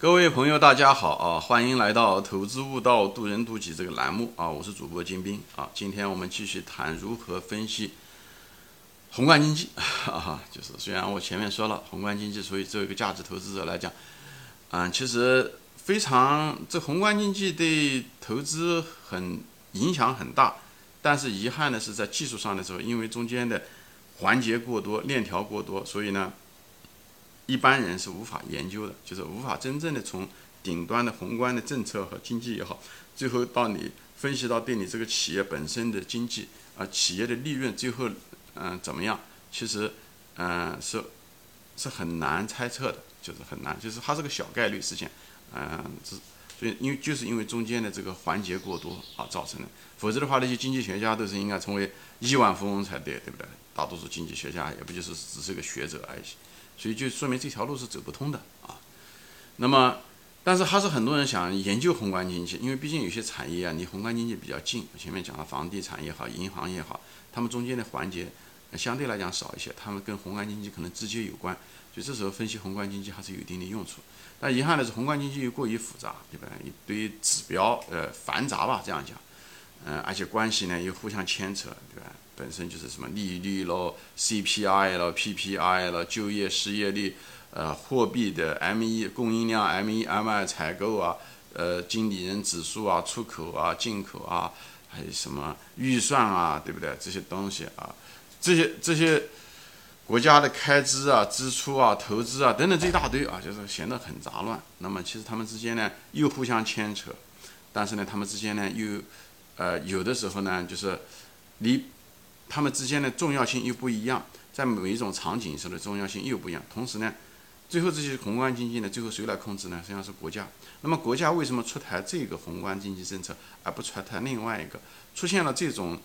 各位朋友，大家好啊！欢迎来到《投资悟道，渡人渡己》这个栏目啊！我是主播金兵啊！今天我们继续谈如何分析宏观经济 啊！就是虽然我前面说了宏观经济，所以作为一个价值投资者来讲，嗯，其实非常这宏观经济对投资很影响很大，但是遗憾的是在技术上的时候，因为中间的环节过多、链条过多，所以呢。一般人是无法研究的，就是无法真正的从顶端的宏观的政策和经济也好，最后到你分析到对你这个企业本身的经济啊，企业的利润最后嗯怎么样？其实嗯是是很难猜测的，就是很难，就是它是个小概率事件，嗯，是所以因为就是因为中间的这个环节过多啊造成的，否则的话那些经济学家都是应该成为亿万富翁才对，对不对？大多数经济学家也不就是只是个学者而已。所以就说明这条路是走不通的啊。那么，但是还是很多人想研究宏观经济，因为毕竟有些产业啊，离宏观经济比较近。前面讲了房地产也好，银行也好，他们中间的环节相对来讲少一些，他们跟宏观经济可能直接有关。所以这时候分析宏观经济还是有一定的用处。但遗憾的是，宏观经济又过于复杂，对吧？一堆指标，呃，繁杂吧，这样讲。嗯，而且关系呢又互相牵扯，对吧？本身就是什么利率咯、CPI 咯、PPI 咯、就业失业率，呃，货币的 M 一供应量、M 一、M 二采购啊，呃，经理人指数啊、出口啊、进口啊，还有什么预算啊，对不对？这些东西啊，这些这些国家的开支啊、支出啊、投资啊等等这一大堆啊，就是显得很杂乱。那么其实他们之间呢又互相牵扯，但是呢他们之间呢又，呃，有的时候呢就是离。它们之间的重要性又不一样，在每一种场景上的重要性又不一样。同时呢，最后这些宏观经济呢，最后谁来控制呢？实际上是国家。那么国家为什么出台这个宏观经济政策，而不出台另外一个？出现了这种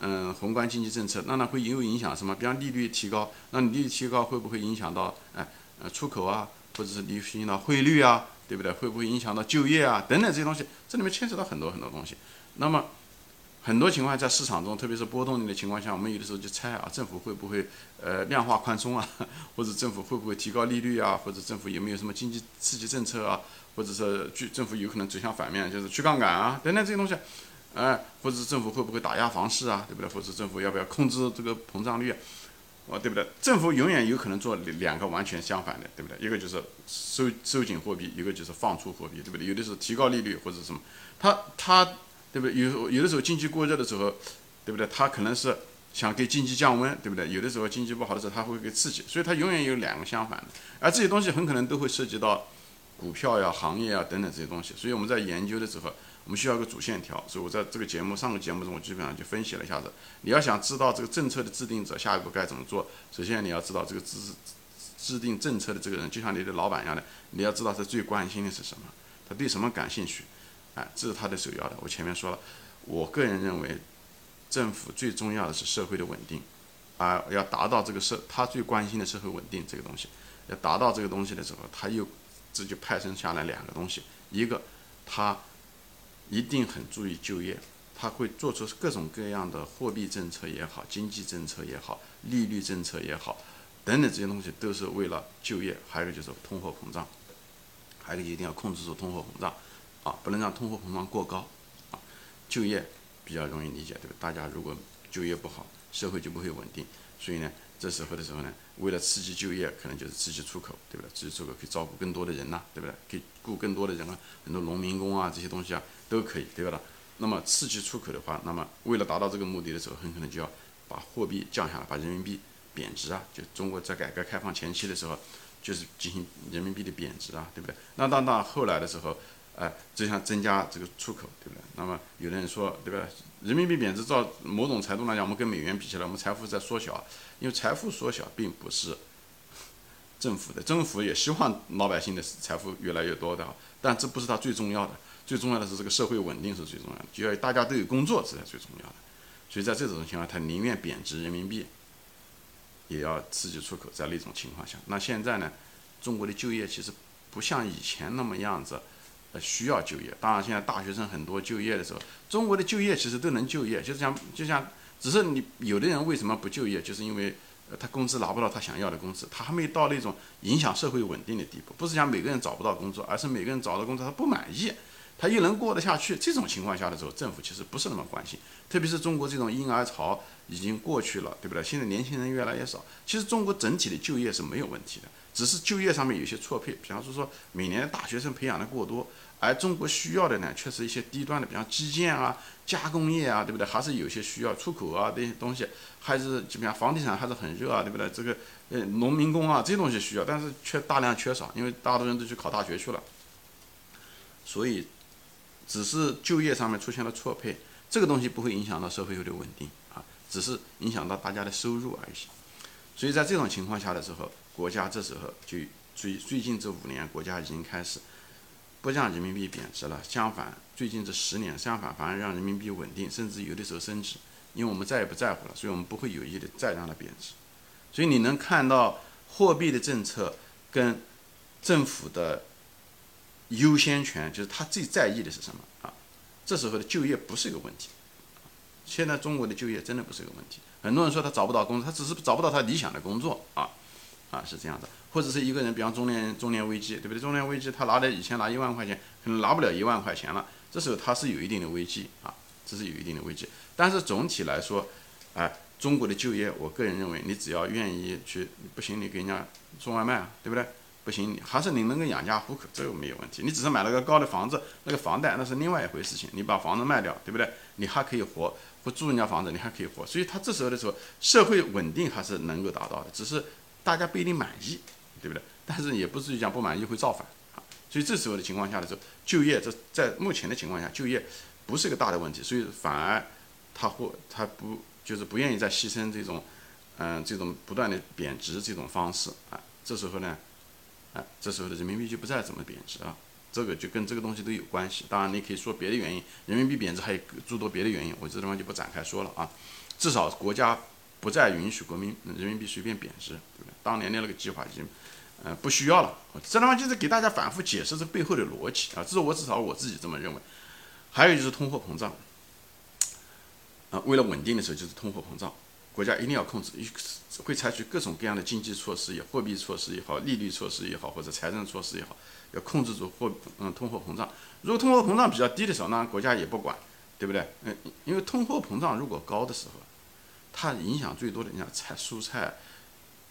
嗯宏观经济政策，那那会有影响什么？比方利率提高，那你利率提高会不会影响到哎呃出口啊，或者是影响到汇率啊，对不对？会不会影响到就业啊等等这些东西？这里面牵扯到很多很多东西。那么。很多情况在市场中，特别是波动的情况下，我们有的时候就猜啊，政府会不会呃量化宽松啊，或者政府会不会提高利率啊，或者政府有没有什么经济刺激政策啊，或者说去政府有可能走向反面，就是去杠杆啊等等这些东西，哎，或者政府会不会打压房市啊，对不对？或者政府要不要控制这个膨胀率啊，哦，对不对？政府永远有可能做两个完全相反的，对不对？一个就是收收紧货币，一个就是放出货币，对不对？有的是提高利率或者什么，他他。对不对？有有的时候经济过热的时候，对不对？他可能是想给经济降温，对不对？有的时候经济不好的时候，他会给刺激，所以它永远有两个相反的。而这些东西很可能都会涉及到股票呀、行业啊等等这些东西。所以我们在研究的时候，我们需要一个主线条。所以我在这个节目上个节目中，我基本上就分析了一下子。你要想知道这个政策的制定者下一步该怎么做，首先你要知道这个制制定政策的这个人，就像你的老板一样的，你要知道他最关心的是什么，他对什么感兴趣。哎，这是他的首要的。我前面说了，我个人认为，政府最重要的是社会的稳定，啊，要达到这个社，他最关心的社会稳定这个东西，要达到这个东西的时候，他又这就派生下来两个东西，一个他一定很注意就业，他会做出各种各样的货币政策也好，经济政策也好，利率政策也好，等等这些东西都是为了就业，还有一个就是通货膨胀，还有一定要控制住通货膨胀。啊，不能让通货膨胀过高，啊，就业比较容易理解，对吧？大家如果就业不好，社会就不会稳定。所以呢，这时候的时候呢，为了刺激就业，可能就是刺激出口，对不对？刺激出口可以照顾更多的人呐，对不对？可以雇更多的人啊，很多农民工啊，这些东西啊都可以，对吧？那么刺激出口的话，那么为了达到这个目的的时候，很可能就要把货币降下来，把人民币贬值啊。就中国在改革开放前期的时候，就是进行人民币的贬值啊，对不对？那到到后来的时候。哎，就像增加这个出口，对不对？那么有的人说，对吧？人民币贬值，照某种程度来讲，我们跟美元比起来，我们财富在缩小。因为财富缩小并不是 政府的，政府也希望老百姓的财富越来越多的，但这不是它最重要的。最重要的是这个社会稳定是最重要的，就要大家都有工作，这才最重要的。所以在这种情况，他宁愿贬值人民币，也要刺激出口。在那种情况下，那现在呢，中国的就业其实不像以前那么样子。需要就业，当然现在大学生很多就业的时候，中国的就业其实都能就业，就是像就像，只是你有的人为什么不就业，就是因为呃，他工资拿不到他想要的工资，他还没到那种影响社会稳定的地步。不是讲每个人找不到工作，而是每个人找到工作他不满意，他又能过得下去。这种情况下的时候，政府其实不是那么关心。特别是中国这种婴儿潮已经过去了，对不对？现在年轻人越来越少，其实中国整体的就业是没有问题的，只是就业上面有些错配。比方说说每年大学生培养的过多，而中国需要的呢，却是一些低端的，比方基建啊、加工业啊，对不对？还是有些需要出口啊这些东西。还是基本上房地产还是很热啊，对不对？这个呃农民工啊这些东西需要，但是缺大量缺少，因为大多人都去考大学去了，所以只是就业上面出现了错配，这个东西不会影响到社会的稳定啊，只是影响到大家的收入而已。所以在这种情况下的时候，国家这时候就最最近这五年，国家已经开始不让人民币贬值了，相反，最近这十年相反反而让人民币稳定，甚至有的时候升值。因为我们再也不在乎了，所以我们不会有意的再让它贬值。所以你能看到货币的政策跟政府的优先权，就是他最在意的是什么啊？这时候的就业不是一个问题。现在中国的就业真的不是一个问题。很多人说他找不到工作，他只是找不到他理想的工作啊啊是这样的。或者是一个人，比方中年中年危机，对不对？中年危机，他拿的以前拿一万块钱，可能拿不了一万块钱了，这时候他是有一定的危机啊。这是有一定的危机，但是总体来说，哎，中国的就业，我个人认为，你只要愿意去，不行你给人家送外卖啊，对不对？不行，还是你能够养家糊口，这个没有问题。你只是买了个高的房子，那个房贷那是另外一回事情。你把房子卖掉，对不对？你还可以活，不住人家房子，你还可以活。所以他这时候的时候，社会稳定还是能够达到的，只是大家不一定满意，对不对？但是也不至于讲不满意会造反啊。所以这时候的情况下的时候，就业这在目前的情况下，就业。不是个大的问题，所以反而他或他不就是不愿意再牺牲这种，嗯，这种不断的贬值这种方式啊。这时候呢，啊，这时候的人民币就不再怎么贬值了。这个就跟这个东西都有关系。当然，你可以说别的原因，人民币贬值还有诸多别的原因，我这地方就不展开说了啊。至少国家不再允许国民人民币随便贬值，对不对？当年的那个计划已经，呃，不需要了。这地方就是给大家反复解释这背后的逻辑啊。这是我至少我自己这么认为。还有就是通货膨胀，啊，为了稳定的时候就是通货膨胀，国家一定要控制，会采取各种各样的经济措施，也货币措施也好，利率措施也好，或者财政措施也好，要控制住货嗯通货膨胀。如果通货膨胀比较低的时候，那国家也不管，对不对？嗯，因为通货膨胀如果高的时候，它影响最多的，你像菜蔬菜，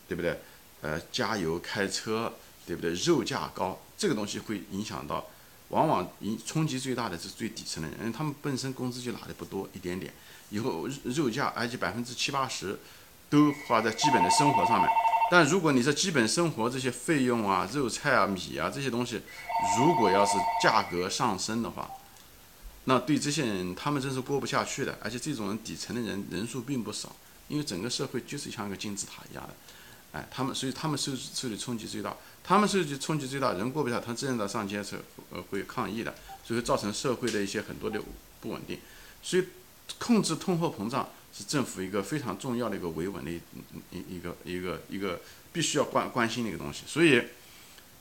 对不对？呃，加油开车，对不对？肉价高，这个东西会影响到。往往影冲击最大的是最底层的人，因为他们本身工资就拿的不多，一点点，以后肉价而且百分之七八十都花在基本的生活上面。但如果你这基本生活这些费用啊、肉菜啊、米啊这些东西，如果要是价格上升的话，那对这些人他们真是过不下去的。而且这种人底层的人人数并不少，因为整个社会就是像一个金字塔一样的。哎，他们所以他们受受的冲击最大，他们受的冲击最大，人过不下，他自然的上街是呃会抗议的，所以造成社会的一些很多的不稳定，所以控制通货膨胀是政府一个非常重要的一个维稳的一一一个一个一个必须要关关心的一个东西，所以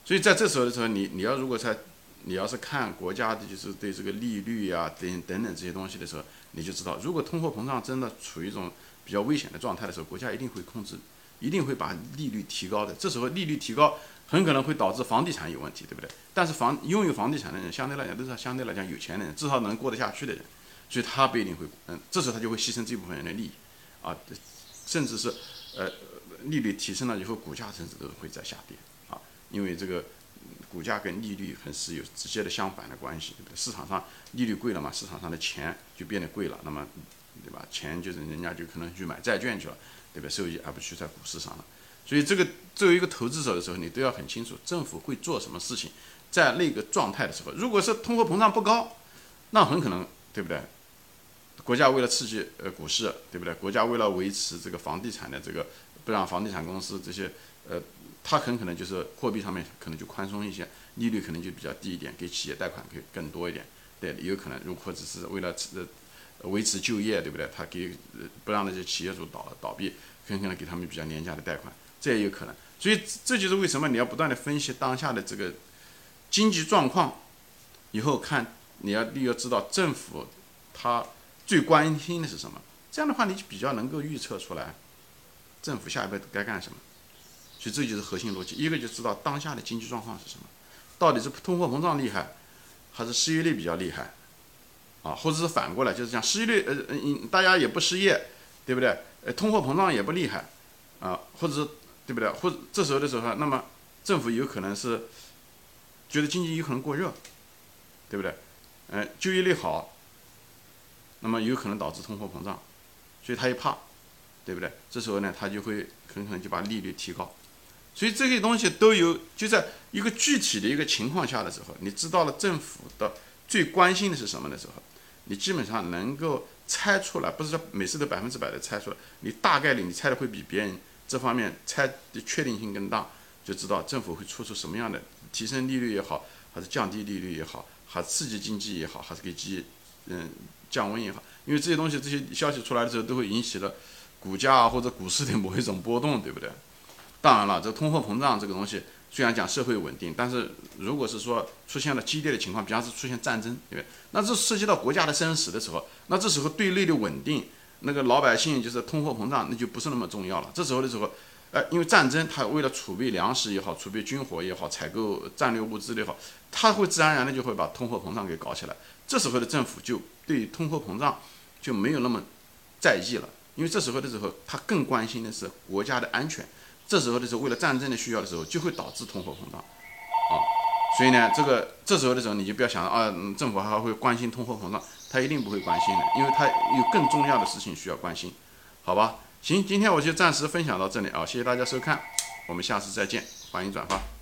所以在这时候的时候，你你要如果在你要是看国家的就是对这个利率啊等等等这些东西的时候，你就知道，如果通货膨胀真的处于一种比较危险的状态的时候，国家一定会控制。一定会把利率提高的，这时候利率提高很可能会导致房地产有问题，对不对？但是房拥有房地产的人相对来讲都是相对来讲有钱的人，至少能过得下去的人，所以他不一定会，嗯，这时候他就会牺牲这部分人的利益，啊，甚至是呃利率提升了以后，股价甚至都会在下跌，啊，因为这个股价跟利率很是有直接的相反的关系，对不对？市场上利率贵了嘛，市场上的钱就变得贵了，那么对吧？钱就是人家就可能去买债券去了。对不对？收益而不去在股市上了，所以这个作为一个投资者的时候，你都要很清楚政府会做什么事情。在那个状态的时候，如果是通货膨胀不高，那很可能，对不对？国家为了刺激呃股市，对不对？国家为了维持这个房地产的这个，不让房地产公司这些呃，它很可能就是货币上面可能就宽松一些，利率可能就比较低一点，给企业贷款可以更多一点。对，有可能，如或者是为了呃。维持就业，对不对？他给不让那些企业主倒倒闭，很可能给他们比较廉价的贷款，这也有可能。所以这就是为什么你要不断的分析当下的这个经济状况，以后看你要你要知道政府他最关心的是什么，这样的话你就比较能够预测出来，政府下一步该干什么？所以这就是核心逻辑。一个就知道当下的经济状况是什么，到底是通货膨胀厉害，还是失业率比较厉害，啊，或者是反过来，就是讲失业率，呃，嗯，大家也不失业，对不对？呃，通货膨胀也不厉害，啊，或者是对不对？或者这时候的时候，那么政府有可能是觉得经济有可能过热，对不对？嗯，就业率好，那么有可能导致通货膨胀，所以他一怕，对不对？这时候呢，他就会很可能就把利率提高，所以这些东西都有就在一个具体的一个情况下的时候，你知道了政府的最关心的是什么的时候，你基本上能够猜出来，不是说每次都百分之百的猜出来，你大概率你猜的会比别人这方面猜的确定性更大，就知道政府会出出什么样的提升利率也好，还是降低利率也好。还是刺激经济也好，还是给济嗯降温也好，因为这些东西这些消息出来的时候，都会引起了股价啊或者股市的某一种波动，对不对？当然了，这通货膨胀这个东西虽然讲社会稳定，但是如果是说出现了激烈的情况，比方是出现战争，对不对？那这涉及到国家的生死的时候，那这时候对内的稳定，那个老百姓就是通货膨胀，那就不是那么重要了。这时候的时候。呃，因为战争，它为了储备粮食也好，储备军火也好，采购战略物资也好，它会自然而然的就会把通货膨胀给搞起来。这时候的政府就对通货膨胀就没有那么在意了，因为这时候的时候，他更关心的是国家的安全。这时候的时候，为了战争的需要的时候，就会导致通货膨胀。啊，所以呢，这个这时候的时候，你就不要想啊，政府还会关心通货膨胀，他一定不会关心的，因为他有更重要的事情需要关心，好吧？行，今天我就暂时分享到这里啊，谢谢大家收看，我们下次再见，欢迎转发。